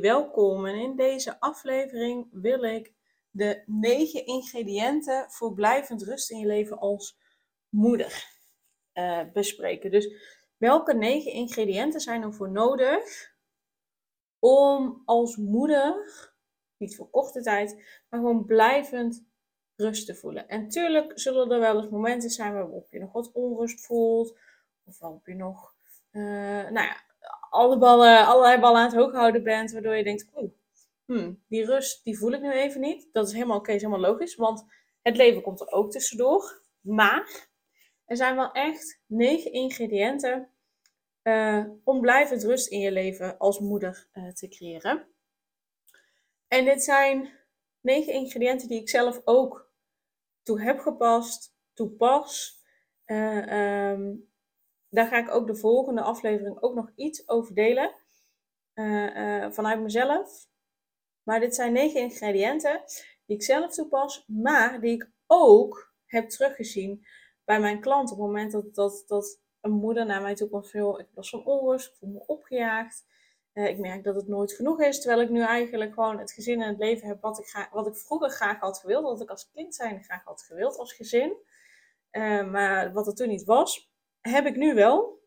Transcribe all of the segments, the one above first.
Welkom. En in deze aflevering wil ik de negen ingrediënten voor blijvend rust in je leven als moeder uh, bespreken. Dus welke negen ingrediënten zijn er voor nodig om als moeder, niet voor korte tijd, maar gewoon blijvend rust te voelen? En tuurlijk zullen er wel eens momenten zijn waarop je nog wat onrust voelt, of waarop je nog, uh, nou ja, alle ballen, allerlei ballen aan het hoog houden bent, waardoor je denkt, oeh, hmm, die rust die voel ik nu even niet. Dat is helemaal oké, is helemaal logisch, want het leven komt er ook tussendoor. Maar er zijn wel echt negen ingrediënten uh, om blijvend rust in je leven als moeder uh, te creëren. En dit zijn negen ingrediënten die ik zelf ook toe heb gepast, toepas. Uh, daar ga ik ook de volgende aflevering ook nog iets over delen. Uh, uh, vanuit mezelf. Maar dit zijn negen ingrediënten die ik zelf toepas, maar die ik ook heb teruggezien bij mijn klanten. Op het moment dat, dat, dat een moeder naar mij toe komt van, ik was van onrust, ik voel me opgejaagd. Uh, ik merk dat het nooit genoeg is, terwijl ik nu eigenlijk gewoon het gezin en het leven heb wat ik, wat ik vroeger graag had gewild. Wat ik als kind zijn graag had gewild als gezin. maar wat er toen niet was heb ik nu wel.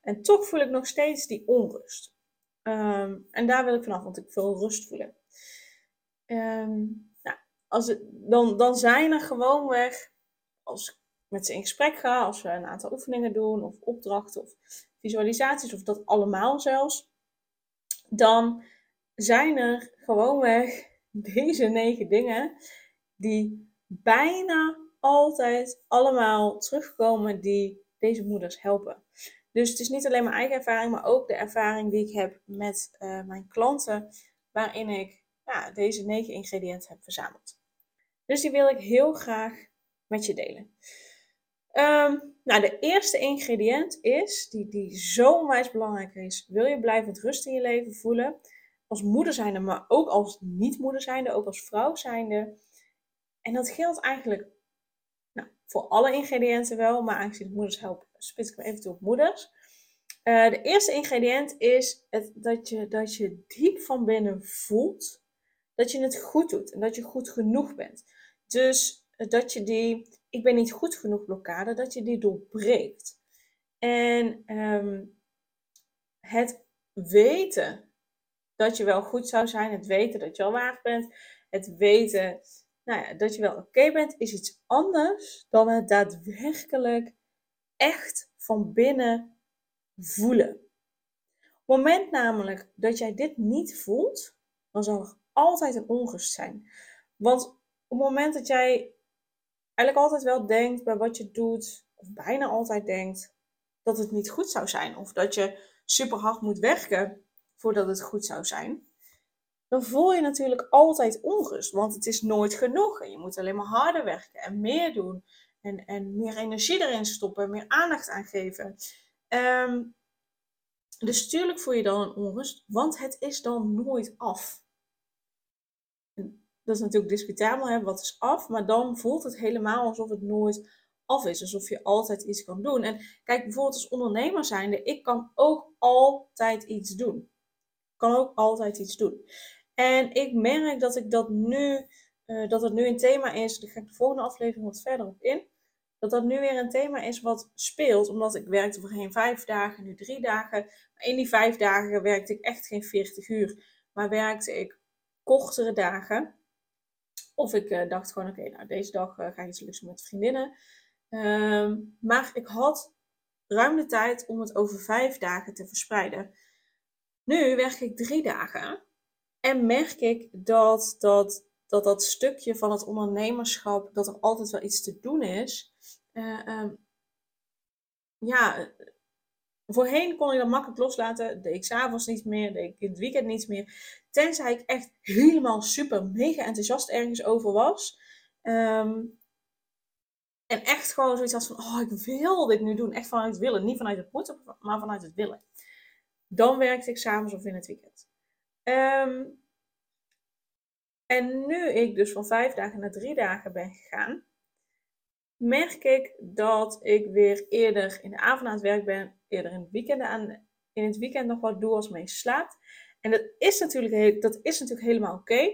En toch voel ik nog steeds die onrust. Um, en daar wil ik vanaf, want ik wil rust voelen. Um, nou, als het, dan, dan zijn er gewoonweg, als ik met ze in gesprek ga, als we een aantal oefeningen doen, of opdrachten, of visualisaties, of dat allemaal zelfs, dan zijn er gewoonweg deze negen dingen die bijna altijd allemaal terugkomen die deze moeders helpen. Dus het is niet alleen mijn eigen ervaring, maar ook de ervaring die ik heb met uh, mijn klanten, waarin ik ja, deze negen ingrediënten heb verzameld. Dus die wil ik heel graag met je delen. Um, nou, de eerste ingrediënt is, die, die zo onwijs belangrijk is, wil je blijvend rust in je leven voelen, als moeder zijnde, maar ook als niet-moeder zijnde, ook als vrouw zijnde. En dat geldt eigenlijk voor alle ingrediënten wel, maar aangezien ik moeders help, spits ik me even toe op moeders. Uh, de eerste ingrediënt is het, dat, je, dat je diep van binnen voelt dat je het goed doet en dat je goed genoeg bent. Dus uh, dat je die, ik ben niet goed genoeg blokkade, dat je die doorbreekt. En um, het weten dat je wel goed zou zijn, het weten dat je al waard bent, het weten nou ja, dat je wel oké bent, is iets anders dan het daadwerkelijk echt van binnen voelen. Op het moment namelijk dat jij dit niet voelt, dan zal er altijd een onrust zijn. Want op het moment dat jij eigenlijk altijd wel denkt bij wat je doet, of bijna altijd denkt dat het niet goed zou zijn, of dat je super hard moet werken voordat het goed zou zijn, dan voel je natuurlijk altijd onrust. Want het is nooit genoeg. En je moet alleen maar harder werken en meer doen. En, en meer energie erin stoppen, meer aandacht aan geven. Um, dus natuurlijk voel je dan een onrust, want het is dan nooit af. dat is natuurlijk discutabel, hè? wat is af? Maar dan voelt het helemaal alsof het nooit af is. Alsof je altijd iets kan doen. En kijk, bijvoorbeeld als ondernemer zijnde, ik kan ook altijd iets doen. Ik kan ook altijd iets doen. En ik merk dat ik dat nu, uh, dat het nu een thema is, daar ga ik de volgende aflevering wat verder op in. Dat dat nu weer een thema is wat speelt, omdat ik werkte voorheen vijf dagen, nu drie dagen. Maar in die vijf dagen werkte ik echt geen 40 uur, maar werkte ik kortere dagen. Of ik uh, dacht gewoon, oké, nou deze dag uh, ga ik iets leuks met vriendinnen. Uh, maar ik had ruim de tijd om het over vijf dagen te verspreiden. Nu werk ik drie dagen. En merk ik dat dat, dat dat stukje van het ondernemerschap, dat er altijd wel iets te doen is. Uh, um, ja, Voorheen kon ik dat makkelijk loslaten. Deed ik s'avonds niet meer, deed ik het weekend niets meer. Tenzij ik echt helemaal super mega enthousiast ergens over was. Ehm, en echt gewoon zoiets had van, oh, ik wil dit nu doen. Echt vanuit het willen. Niet vanuit het moeten, maar vanuit het willen. Dan werkte ik s'avonds of in het weekend. Ehm, en nu ik dus van vijf dagen naar drie dagen ben gegaan, merk ik dat ik weer eerder in de avond aan het werk ben, eerder in het weekend, in het weekend nog wat doe als mee slaapt. En dat is natuurlijk, dat is natuurlijk helemaal oké.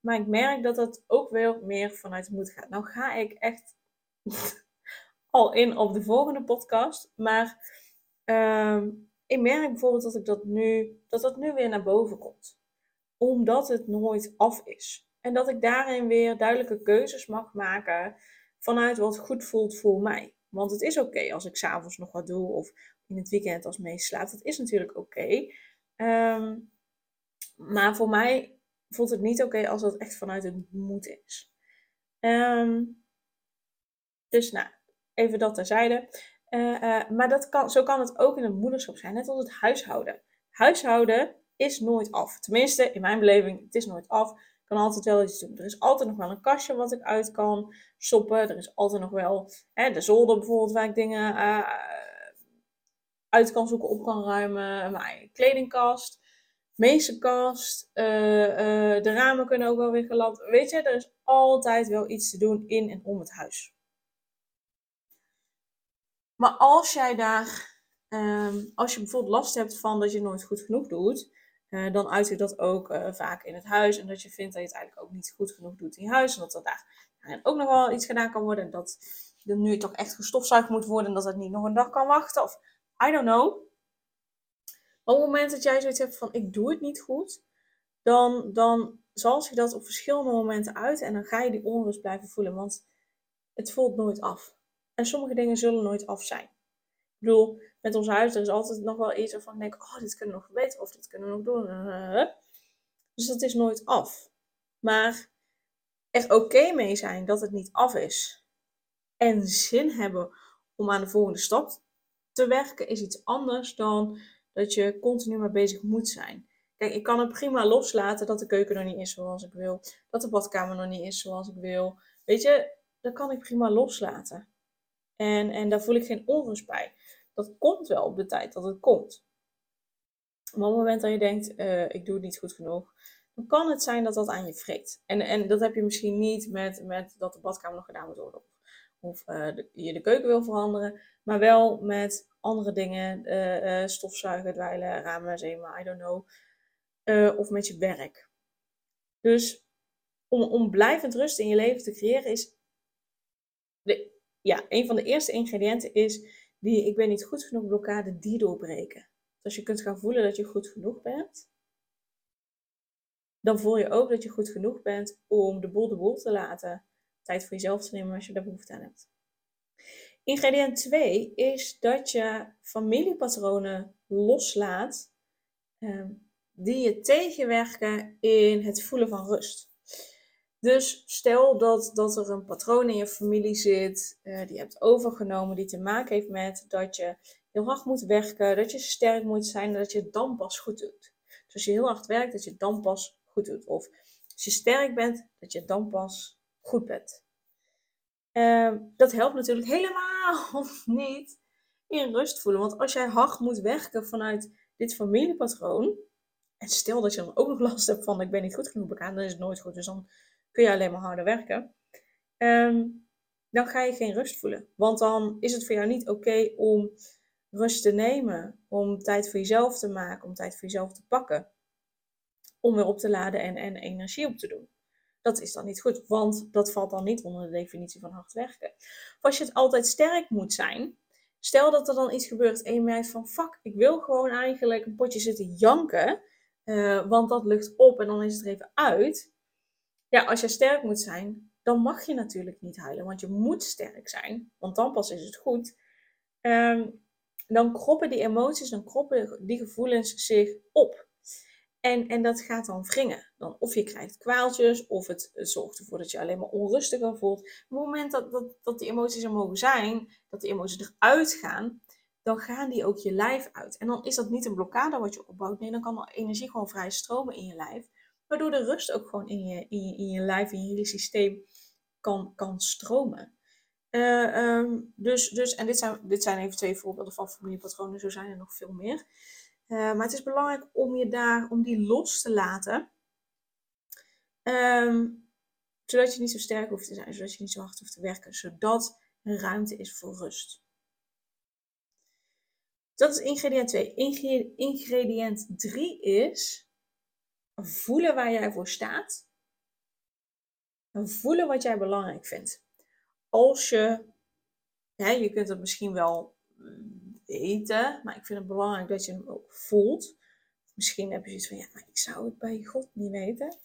maar ik merk dat dat ook wel meer vanuit het moet gaat. Nou ga ik echt al in op de volgende podcast. Maar ehm, ik merk bijvoorbeeld dat ik dat nu, dat dat nu weer naar boven komt. Omdat het nooit af is. En dat ik daarin weer duidelijke keuzes mag maken vanuit wat goed voelt voor mij. Want het is oké als ik s'avonds nog wat doe of in het weekend als meeslaap. Dat is natuurlijk oké. Ehm, maar voor mij voelt het niet oké als dat echt vanuit het moet is. Ehm, dus nou, even dat terzijde. Uh, maar dat kan, zo kan het ook in het moederschap zijn, net als het huishouden. Huishouden is nooit af. Tenminste, in mijn beleving, het is nooit af. Ik kan altijd wel iets doen. Er is altijd nog wel een kastje wat ik uit kan stoppen. Er is altijd nog wel hè, de zolder bijvoorbeeld waar ik dingen uh, uit kan zoeken, op kan ruimen. Mijn kledingkast, meestenkast. de ramen kunnen ook wel weer geland. Weet je, er is altijd wel iets te doen in en om het huis. Maar als jij daar, ehm, als je bijvoorbeeld last hebt van dat je nooit goed genoeg doet, uh, dan uit je dat ook uh, vaak in het huis. En dat je vindt dat je het eigenlijk ook niet goed genoeg doet in huis. En dat er daar ook nog wel iets gedaan kan worden. En dat er nu toch echt gestofzuigd moet worden. En dat het niet nog een dag kan wachten. Of I don't know. op het moment dat jij zoiets hebt van ik doe het niet goed. Dan, dan zal je dat op verschillende momenten uit. En dan ga je die onrust blijven voelen. Want het voelt nooit af. En sommige dingen zullen nooit af zijn. Ik bedoel, met ons huis, er is altijd nog wel iets waarvan ik denk, oh, dit kunnen we nog verbeteren of dit kunnen we nog doen. Dus dat is nooit af. Maar er oké mee zijn dat het niet af is. En zin hebben om aan de volgende stap te werken is iets anders dan dat je continu maar bezig moet zijn. Kijk, ik kan het prima loslaten dat de keuken nog niet is zoals ik wil. Dat de badkamer nog niet is zoals ik wil. Weet je, dat kan ik prima loslaten. En, en daar voel ik geen onrust bij. Dat komt wel op de tijd dat het komt. Maar op het moment dat je denkt, uh, ik doe het niet goed genoeg, dan kan het zijn dat dat aan je vreet. En, en dat heb je misschien niet met, met dat de badkamer nog gedaan moet worden. Of, uh, je de keuken wil veranderen. Maar wel met andere dingen. Uh, stofzuigen, dweilen, ramen, zeemen, I don't know. of met je werk. Dus om, om blijvend rust in je leven te creëren is ja, een van de eerste ingrediënten is die ik ben niet goed genoeg blokkade, die doorbreken. Dus als je kunt gaan voelen dat je goed genoeg bent, dan voel je ook dat je goed genoeg bent om de boel de boel te laten. Tijd voor jezelf te nemen als je daar behoefte aan hebt. Ingrediënt 2 is dat je familiepatronen loslaat ehm, die je tegenwerken in het voelen van rust. Dus stel dat, dat er een patroon in je familie zit, uh, die je hebt overgenomen, die te maken heeft met dat je heel hard moet werken, dat je sterk moet zijn dat je het dan pas goed doet. Dus als je heel hard werkt, dat je het dan pas goed doet. Of als je sterk bent, dat je het dan pas goed bent. Uh, dat helpt natuurlijk helemaal niet in rust voelen. Want als jij hard moet werken vanuit dit familiepatroon, en stel dat je dan ook nog last hebt van ik ben niet goed genoeg bekend, dan is het nooit goed. Dus dan kun je alleen maar harder werken. Ehm, dan ga je geen rust voelen. Want dan is het voor jou niet oké om rust te nemen, om tijd voor jezelf te maken, om tijd voor jezelf te pakken, om weer op te laden en, en energie op te doen. Dat is dan niet goed, want dat valt dan niet onder de definitie van hard werken. Of als je het altijd sterk moet zijn, stel dat er dan iets gebeurt en je merkt van, fuck, ik wil gewoon eigenlijk een potje zitten janken, uh, want dat lucht op en dan is het er even uit. Ja, als je sterk moet zijn, dan mag je natuurlijk niet huilen, want je moet sterk zijn, want dan pas is het goed. Um, dan kroppen die emoties, dan kroppen die gevoelens zich op. En, en dat gaat dan wringen. Dan of je krijgt kwaaltjes, of het, zorgt ervoor dat je alleen maar onrustiger voelt. Op het moment dat, dat, dat die emoties er mogen zijn, dat die emoties eruit gaan, dan gaan die ook je lijf uit. En dan is dat niet een blokkade wat je opbouwt. Nee, dan kan de energie gewoon vrij stromen in je lijf. Waardoor de rust ook gewoon in je, in je, in je lijf, in je systeem kan, kan stromen. Uh, um, dus, dus, en dit zijn, dit zijn even twee voorbeelden van familiepatronen, zo zijn er nog veel meer. Uh, maar het is belangrijk om je daar, om die los te laten. Um, zodat je niet zo sterk hoeft te zijn, zodat je niet zo hard hoeft te werken, zodat er ruimte is voor rust. Dat is ingrediënt 2. Ingrediënt 3 is voelen waar jij voor staat. En voelen wat jij belangrijk vindt. Als je, je kunt het misschien wel weten, maar ik vind het belangrijk dat je hem ook voelt. Misschien heb je zoiets van, ja, maar ik zou het bij God niet weten.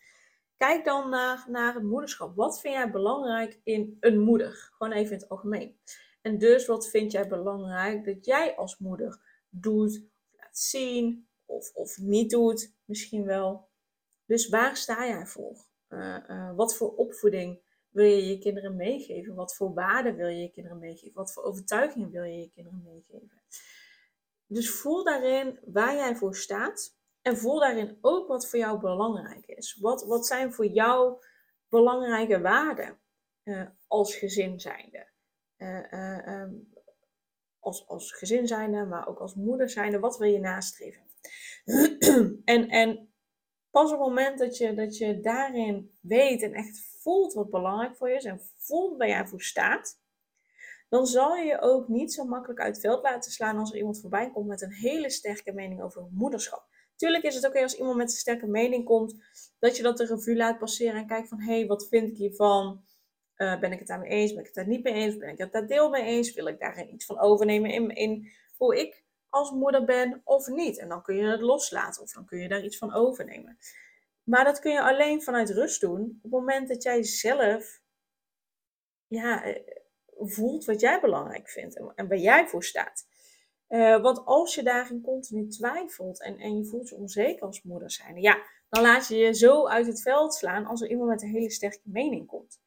Kijk dan naar, naar het moederschap. Wat vind jij belangrijk in een moeder? Gewoon even in het algemeen. En dus wat vind jij belangrijk dat jij als moeder doet, laat zien, of, of niet doet, misschien wel. Dus waar sta jij voor? Uh, uh, wat voor opvoeding wil je je kinderen meegeven? Wat voor waarden wil je je kinderen meegeven? Wat voor overtuigingen wil je je kinderen meegeven? Dus voel daarin waar jij voor staat. En voel daarin ook wat voor jou belangrijk is. Wat, wat zijn voor jou belangrijke waarden uh, als gezin zijnde? Um, als, als gezin zijnde, maar ook als moeder zijnde. Wat wil je nastreven? en, en pas op het moment dat je, dat je daarin weet en echt voelt wat belangrijk voor je is en voelt waar jij voor staat, dan zal je je ook niet zo makkelijk uit het veld laten slaan als er iemand voorbij komt met een hele sterke mening over moederschap. Tuurlijk is het oké als iemand met een sterke mening komt, dat je dat de revue laat passeren en kijkt van, hé, hey, wat vind ik hiervan? Uh, ben ik het daarmee eens? Ben ik het daar niet mee eens? Ben ik het daar deel mee eens? Wil ik daar iets van overnemen in, in hoe ik als moeder ben of niet? En dan kun je het loslaten of dan kun je daar iets van overnemen. Maar dat kun je alleen vanuit rust doen op het moment dat jij zelf ja, eh, voelt wat jij belangrijk vindt en, waar jij voor staat. Uh, want als je daarin continu twijfelt en, en je voelt je onzeker als moeder zijn, ja, dan laat je je zo uit het veld slaan als er iemand met een hele sterke mening komt.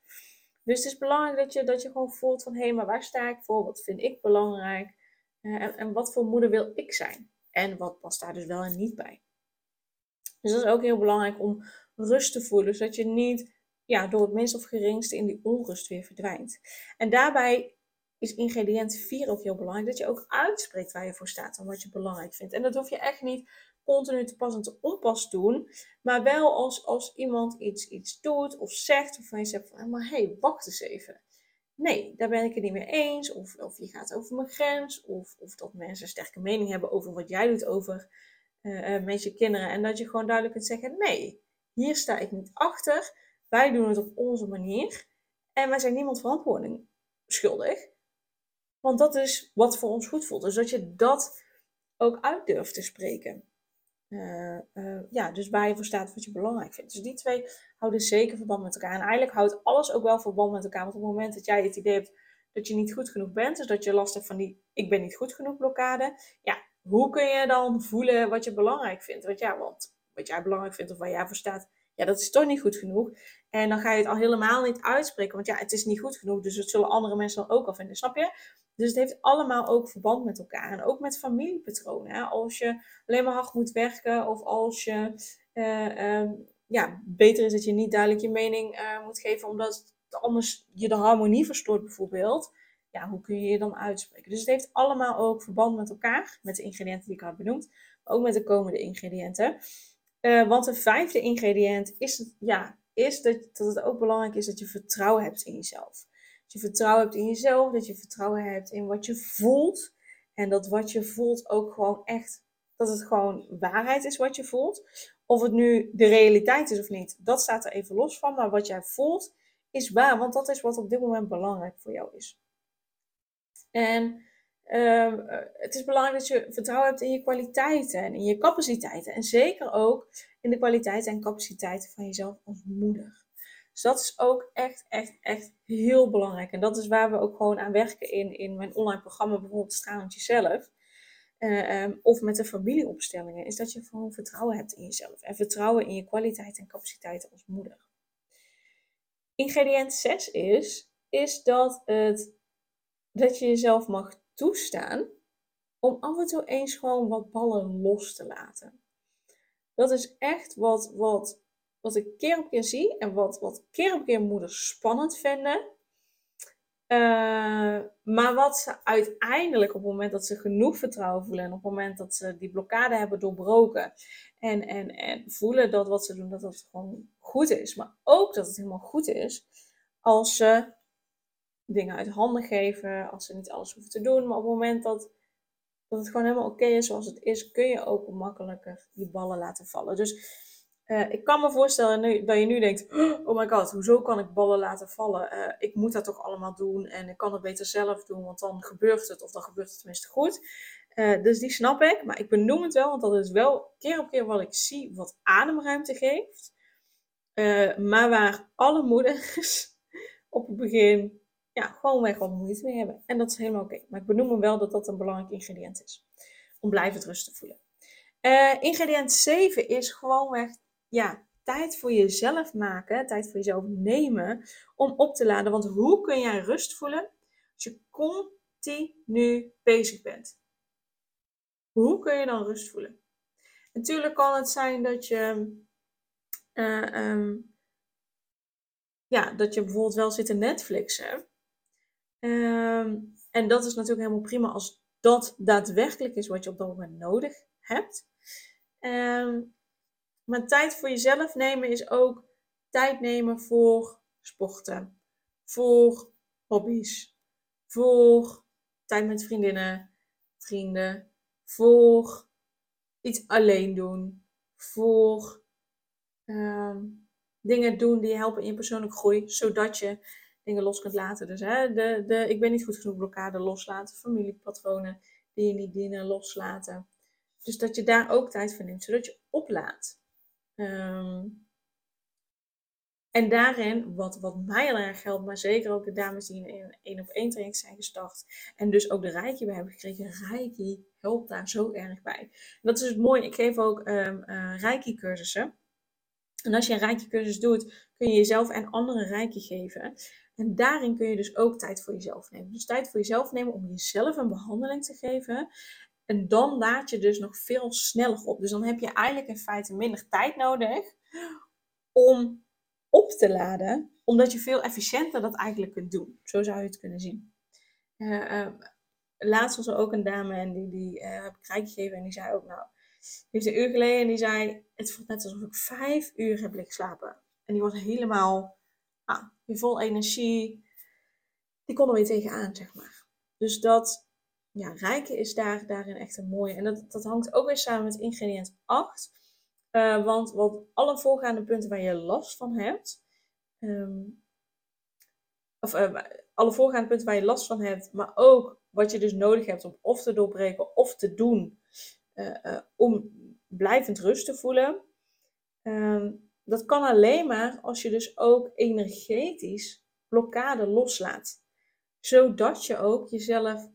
Dus het is belangrijk dat je, dat je gewoon voelt van hé, hey, maar waar sta ik voor? Wat vind ik belangrijk? Uh, en, en wat voor moeder wil ik zijn? En wat past daar dus wel en niet bij? Dus dat is ook heel belangrijk om rust te voelen, zodat je niet ja, door het minst of geringste in die onrust weer verdwijnt. En daarbij is ingrediënt 4 ook heel belangrijk, dat je ook uitspreekt waar je voor staat en wat je belangrijk vindt. En dat hoef je echt niet continu te pas en te onpas doen, maar wel als, als iemand iets, iets doet of zegt, waarvan je zegt van, maar hé, hey, wacht eens even. Nee, daar ben ik het niet mee eens. Of, of je gaat over mijn grens. Of, of dat mensen een sterke mening hebben over wat jij doet over uh, met je kinderen. En dat je gewoon duidelijk kunt zeggen: nee, hier sta ik niet achter. Wij doen het op onze manier. En wij zijn niemand verantwoording schuldig. Want dat is wat voor ons goed voelt. Dus dat je dat ook uit durft te spreken. Uh, uh, ja, dus waar je voor staat wat je belangrijk vindt. Dus die twee houden zeker verband met elkaar. En eigenlijk houdt alles ook wel verband met elkaar. Want op het moment dat jij het idee hebt dat je niet goed genoeg bent, dus dat je last hebt van die ik ben niet goed genoeg blokkade, ja, hoe kun je dan voelen wat je belangrijk vindt? Want ja, want wat jij belangrijk vindt of waar jij voor staat, ja, dat is toch niet goed genoeg. En dan ga je het al helemaal niet uitspreken, want ja, het is niet goed genoeg, dus het zullen andere mensen dan ook al vinden, snap je? Dus het heeft allemaal ook verband met elkaar. En ook met familiepatronen. Hè? Als je alleen maar hard moet werken of als je uh, uh, ja, beter is dat je niet duidelijk je mening uh, moet geven, omdat anders je de harmonie verstoort bijvoorbeeld ja, hoe kun je je dan uitspreken? Dus het heeft allemaal ook verband met elkaar, met de ingrediënten die ik had benoemd, maar ook met de komende ingrediënten. Uh, want de vijfde ingrediënt is, ja, is dat, dat het ook belangrijk is dat je vertrouwen hebt in jezelf. Dat je vertrouwen hebt in jezelf, dat je vertrouwen hebt in wat je voelt. En dat wat je voelt ook gewoon echt, dat het gewoon waarheid is wat je voelt. Of het nu de realiteit is of niet, dat staat er even los van. Maar wat jij voelt is waar, want dat is wat op dit moment belangrijk voor jou is. En uh, het is belangrijk dat je vertrouwen hebt in je kwaliteiten en in je capaciteiten. En zeker ook in de kwaliteiten en capaciteiten van jezelf als moeder. Dus dat is ook echt, echt, echt heel belangrijk. En dat is waar we ook gewoon aan werken in, in mijn online programma, bijvoorbeeld Stralend Jezelf. Uh, um, of met de familieopstellingen, is dat je gewoon vertrouwen hebt in jezelf. En vertrouwen in je kwaliteiten en capaciteiten als moeder. Ingrediënt 6 is, is dat het dat je jezelf mag toestaan om af en toe eens gewoon wat ballen los te laten. Dat is echt wat, wat, wat ik keer op keer zie en wat, wat keer op keer moeders spannend vinden. Uh, maar wat ze uiteindelijk op het moment dat ze genoeg vertrouwen voelen en op het moment dat ze die blokkade hebben doorbroken en, en, en voelen dat wat ze doen, dat dat gewoon goed is. Maar ook dat het helemaal goed is als ze dingen uit handen geven, als ze niet alles hoeven te doen. Maar op het moment dat, dat het gewoon helemaal oké is zoals het is, kun je ook makkelijker die ballen laten vallen. Dus uh, ik kan me voorstellen nu, dat je nu denkt: Oh my god, hoezo kan ik ballen laten vallen? Uh, ik moet dat toch allemaal doen en ik kan het beter zelf doen, want dan gebeurt het, of dan gebeurt het tenminste goed. Uh, dus die snap ik, maar ik benoem het wel, want dat is wel keer op keer wat ik zie wat ademruimte geeft. maar waar alle moeders op het begin ja, gewoon weg wat moeite mee hebben. En dat is helemaal oké. Maar ik benoem hem wel dat dat een belangrijk ingrediënt is. Om blijvend rust te voelen. ingrediënt 7 is gewoonweg ja, tijd voor jezelf maken, tijd voor jezelf nemen om op te laden. Want hoe kun jij rust voelen als je continu bezig bent? Hoe kun je dan rust voelen? Natuurlijk kan het zijn dat je, uh, um, ja, dat je bijvoorbeeld wel zit te Netflixen. Um, en dat is natuurlijk helemaal prima als dat daadwerkelijk is wat je op dat moment nodig hebt. Um, maar tijd voor jezelf nemen is ook tijd nemen voor sporten, voor hobby's, voor tijd met vriendinnen, vrienden, voor iets alleen doen, voor ehm, dingen doen die helpen in je persoonlijke groei, zodat je dingen los kunt laten. Dus hè, de, de ik ben niet goed genoeg blokkade loslaten, familiepatronen die je niet dienen loslaten. Dus dat je daar ook tijd voor neemt, zodat je oplaadt. Ehm, en daarin, wat, wat mij heel erg helpt, maar zeker ook de dames die in een één op één training zijn gestart. En dus ook de Reiki bij hebben gekregen. Reiki helpt daar zo erg bij. Dat is het mooie. Ik geef ook um, uh, Reiki cursussen. En als je een Reiki cursus doet, kun je jezelf en anderen Reiki geven. En daarin kun je dus ook tijd voor jezelf nemen. Dus tijd voor jezelf nemen om jezelf een behandeling te geven. En dan laat je dus nog veel sneller op. Dus dan heb je eigenlijk in feite minder tijd nodig om op te laden, omdat je veel efficiënter dat eigenlijk kunt doen. Zo zou je het kunnen zien. Uh, uh, laatst was er ook een dame en die, die uh, heb ik rijk gegeven en die zei ook, nou, die heeft een uur geleden en die zei, het voelt net alsof ik vijf uur heb liggen slapen. En die was helemaal ah, vol energie. Die kon er weer tegenaan, zeg maar. Dus dat ja, rijken is daar, daarin echt een mooie. En dat, dat hangt ook weer samen met ingrediënt 8. Uh, want wat alle voorgaande punten waar je last van hebt, um, of uh, alle voorgaande punten waar je last van hebt, maar ook wat je dus nodig hebt om of te doorbreken of te doen uh, om blijvend rust te voelen. Um, dat kan alleen maar als je dus ook energetisch blokkade loslaat. Zodat je ook jezelf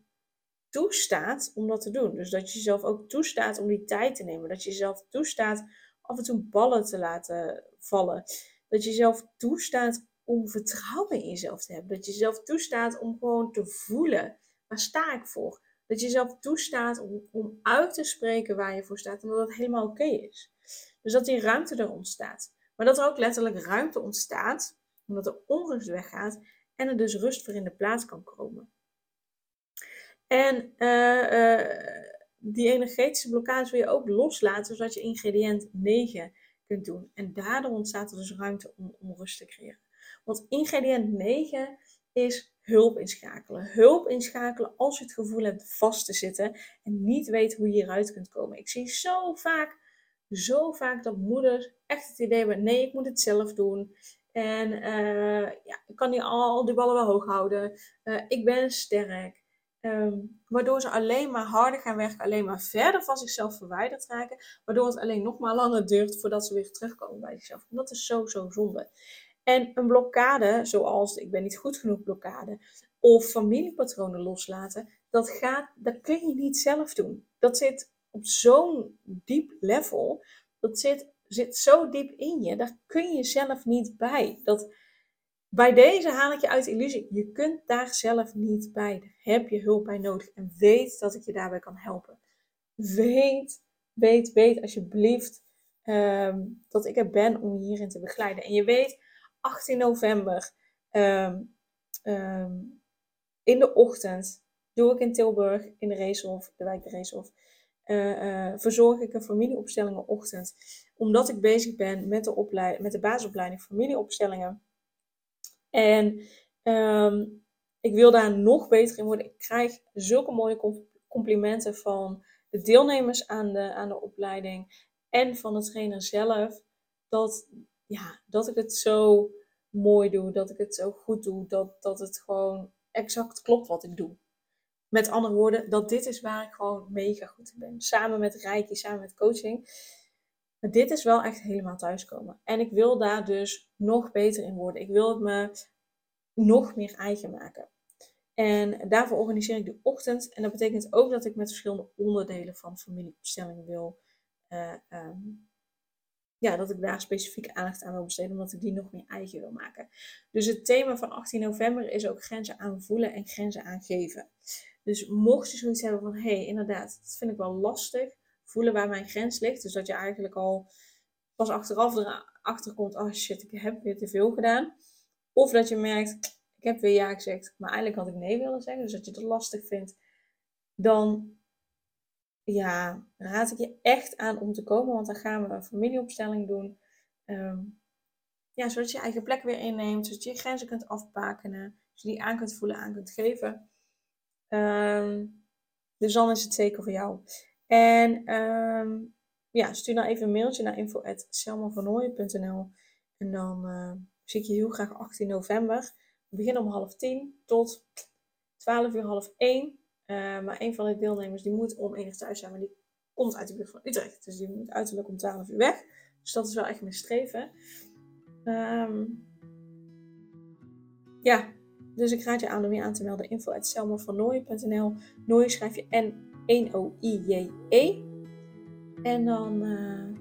toestaat om dat te doen. Dus dat je jezelf ook toestaat om die tijd te nemen. Dat je jezelf toestaat af en toe ballen te laten vallen. Dat je jezelf toestaat om vertrouwen in jezelf te hebben. Dat je jezelf toestaat om gewoon te voelen. Waar sta ik voor? Dat je jezelf toestaat om, om uit te spreken waar je voor staat. En dat dat helemaal oké is. Dus dat die ruimte er ontstaat. Maar dat er ook letterlijk ruimte ontstaat. Omdat er onrust weggaat. En er dus rust voor in de plaats kan komen. En uh, uh, die energetische blokkades wil je ook loslaten, zodat je ingrediënt 9 kunt doen. En daardoor ontstaat er dus ruimte om, om rust te creëren. Want ingrediënt 9 is hulp inschakelen. Hulp inschakelen als je het gevoel hebt vast te zitten en niet weet hoe je hieruit kunt komen. Ik zie zo vaak, zo vaak dat moeders echt het idee hebben: nee, ik moet het zelf doen. En uh, ja, ik kan niet al die ballen wel hoog houden. Ik ben sterk. Um, waardoor ze alleen maar harder gaan werken, alleen maar verder van zichzelf verwijderd raken. Waardoor het alleen nog maar langer duurt voordat ze weer terugkomen bij zichzelf. En dat is zo, zo zonde. En een blokkade, zoals ik ben niet goed genoeg blokkade, of familiepatronen loslaten, dat, gaat, dat kun je niet zelf doen. Dat zit op zo'n diep level, dat zit, zit zo diep in je, daar kun je zelf niet bij. Dat, bij deze haal ik je uit de illusie. Je kunt daar zelf niet bij. Heb je hulp bij nodig. En weet dat ik je daarbij kan helpen. Weet, weet, weet alsjeblieft um, dat ik er ben om je hierin te begeleiden. En je weet, 18 november um, um, in de ochtend doe ik in Tilburg in de Racehof, de wijk de Racehof, uh, uh, verzorg ik een familieopstellingenochtend. Omdat ik bezig ben met de, met de basisopleiding familieopstellingen. En um, ik wil daar nog beter in worden. Ik krijg zulke mooie complimenten van de deelnemers aan de, aan de opleiding en van de trainer zelf. Dat, ja, dat ik het zo mooi doe, dat ik het zo goed doe, dat, dat het gewoon exact klopt wat ik doe. Met andere woorden, dat dit is waar ik gewoon mega goed in ben. Samen met Reiki, samen met coaching. Maar dit is wel echt helemaal thuiskomen. En ik wil daar dus nog beter in worden. Ik wil het me nog meer eigen maken. En daarvoor organiseer ik de ochtend. En dat betekent ook dat ik met verschillende onderdelen van familieopstellingen wil. Uh, um, ja, dat ik daar specifiek aandacht aan wil besteden, omdat ik die nog meer eigen wil maken. Dus het thema van 18 november is ook grenzen aanvoelen en grenzen aangeven. Dus mocht je zoiets hebben van, hé, hey, inderdaad, dat vind ik wel lastig, voelen waar mijn grens ligt. Dus dat je eigenlijk al pas achteraf erachter komt, oh shit, ik heb weer te veel gedaan. Of dat je merkt, ik heb weer ja gezegd, maar eigenlijk had ik nee willen zeggen. Dus dat je het lastig vindt, dan ja, raad ik je echt aan om te komen. Want dan gaan we een familieopstelling doen. Um, ja, zodat je je eigen plek weer inneemt. Zodat je je grenzen kunt afbakenen. Zodat je die aan kunt voelen, aan kunt geven. Um, dus dan is het zeker voor jou. En um, ja, stuur dan even een mailtje naar info.selmavernooien.nl En dan uh, zie ik je heel graag 18 november. We beginnen om half tien tot 12 uur half 1. Uh, maar een van de deelnemers die moet om één uur thuis zijn, maar die komt uit de buurt van Utrecht. Dus die moet uiterlijk om 12 uur weg. Dus dat is wel echt mijn streven. Um, ja, dus ik raad je aan om je aan te melden. Info at Nooie schrijf je N-1-O-I-J-E. En dan uh,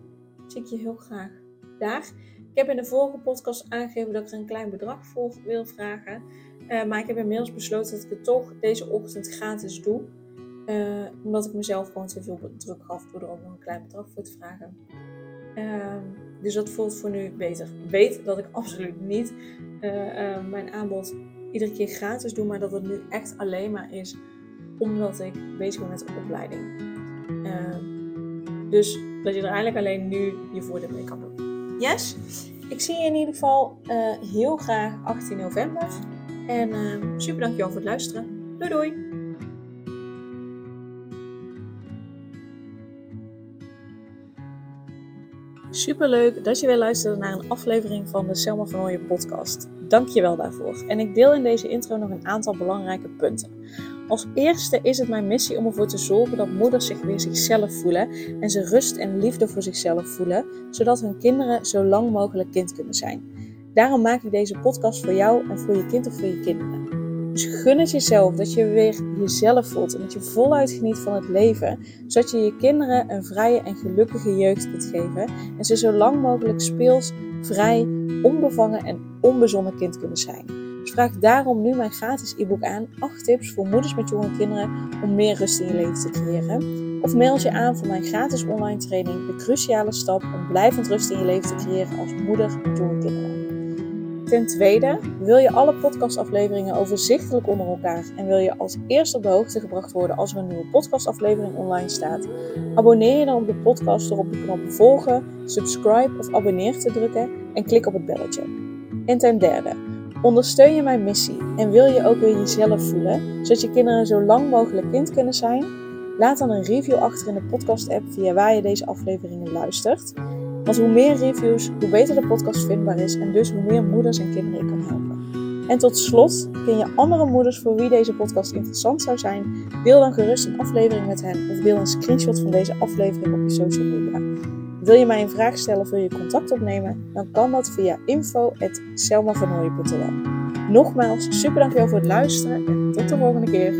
zie ik je heel graag daar. Ik heb in de vorige podcast aangegeven dat ik er een klein bedrag voor wil vragen. Uh, maar ik heb inmiddels besloten dat ik het toch deze ochtend gratis doe. Uh, omdat ik mezelf gewoon te veel druk gaf door er ook nog een klein bedrag voor te vragen. Uh, dus dat voelt voor nu beter. Weet dat ik absoluut niet mijn aanbod iedere keer gratis doe, maar dat het nu echt alleen maar is omdat ik bezig ben met de opleiding. Ehm, dus dat je er eigenlijk alleen nu je voordeel mee kan doen. Yes? Ik zie je in ieder geval heel graag 18 november. En uh, super dankjewel voor het luisteren. Doei doei! Super leuk dat je weer luisterde naar een aflevering van de Selma van Ooyen podcast. Dank je wel daarvoor. En ik deel in deze intro nog een aantal belangrijke punten. Als eerste is het mijn missie om ervoor te zorgen dat moeders zich weer zichzelf voelen en ze rust en liefde voor zichzelf voelen, zodat hun kinderen zo lang mogelijk kind kunnen zijn. Daarom maak ik deze podcast voor jou en voor je kind of voor je kinderen. Dus gun het jezelf dat je weer jezelf voelt en dat je voluit geniet van het leven, zodat je je kinderen een vrije en gelukkige jeugd kunt geven en ze zo lang mogelijk speels, vrij, onbevangen en onbezonnen kind kunnen zijn. Vraag daarom nu mijn gratis e-book aan 8 tips voor moeders met jonge kinderen om meer rust in je leven te creëren. Of meld je aan voor mijn gratis online training De Cruciale Stap om blijvend rust in je leven te creëren als moeder met jonge kinderen. Ten tweede, wil je alle podcastafleveringen overzichtelijk onder elkaar en wil je als eerste op de hoogte gebracht worden als er een nieuwe podcastaflevering online staat? Abonneer je dan op de podcast door op de knop volgen, subscribe of abonneer te drukken en klik op het belletje. En ten derde, ondersteun je mijn missie en wil je ook weer jezelf voelen, zodat je kinderen zo lang mogelijk kind kunnen zijn? Laat dan een review achter in de podcast-app via waar je deze afleveringen luistert. Want hoe meer reviews, hoe beter de podcast vindbaar is en dus hoe meer moeders en kinderen ik kan helpen. En tot slot, ken je andere moeders voor wie deze podcast interessant zou zijn? Deel dan gerust een aflevering met hen of deel een screenshot van deze aflevering op je social media. Wil je mij een vraag stellen of wil je contact opnemen? Dan kan dat via info.selmavernooien.nl Nogmaals, super dankjewel voor het luisteren en tot de volgende keer.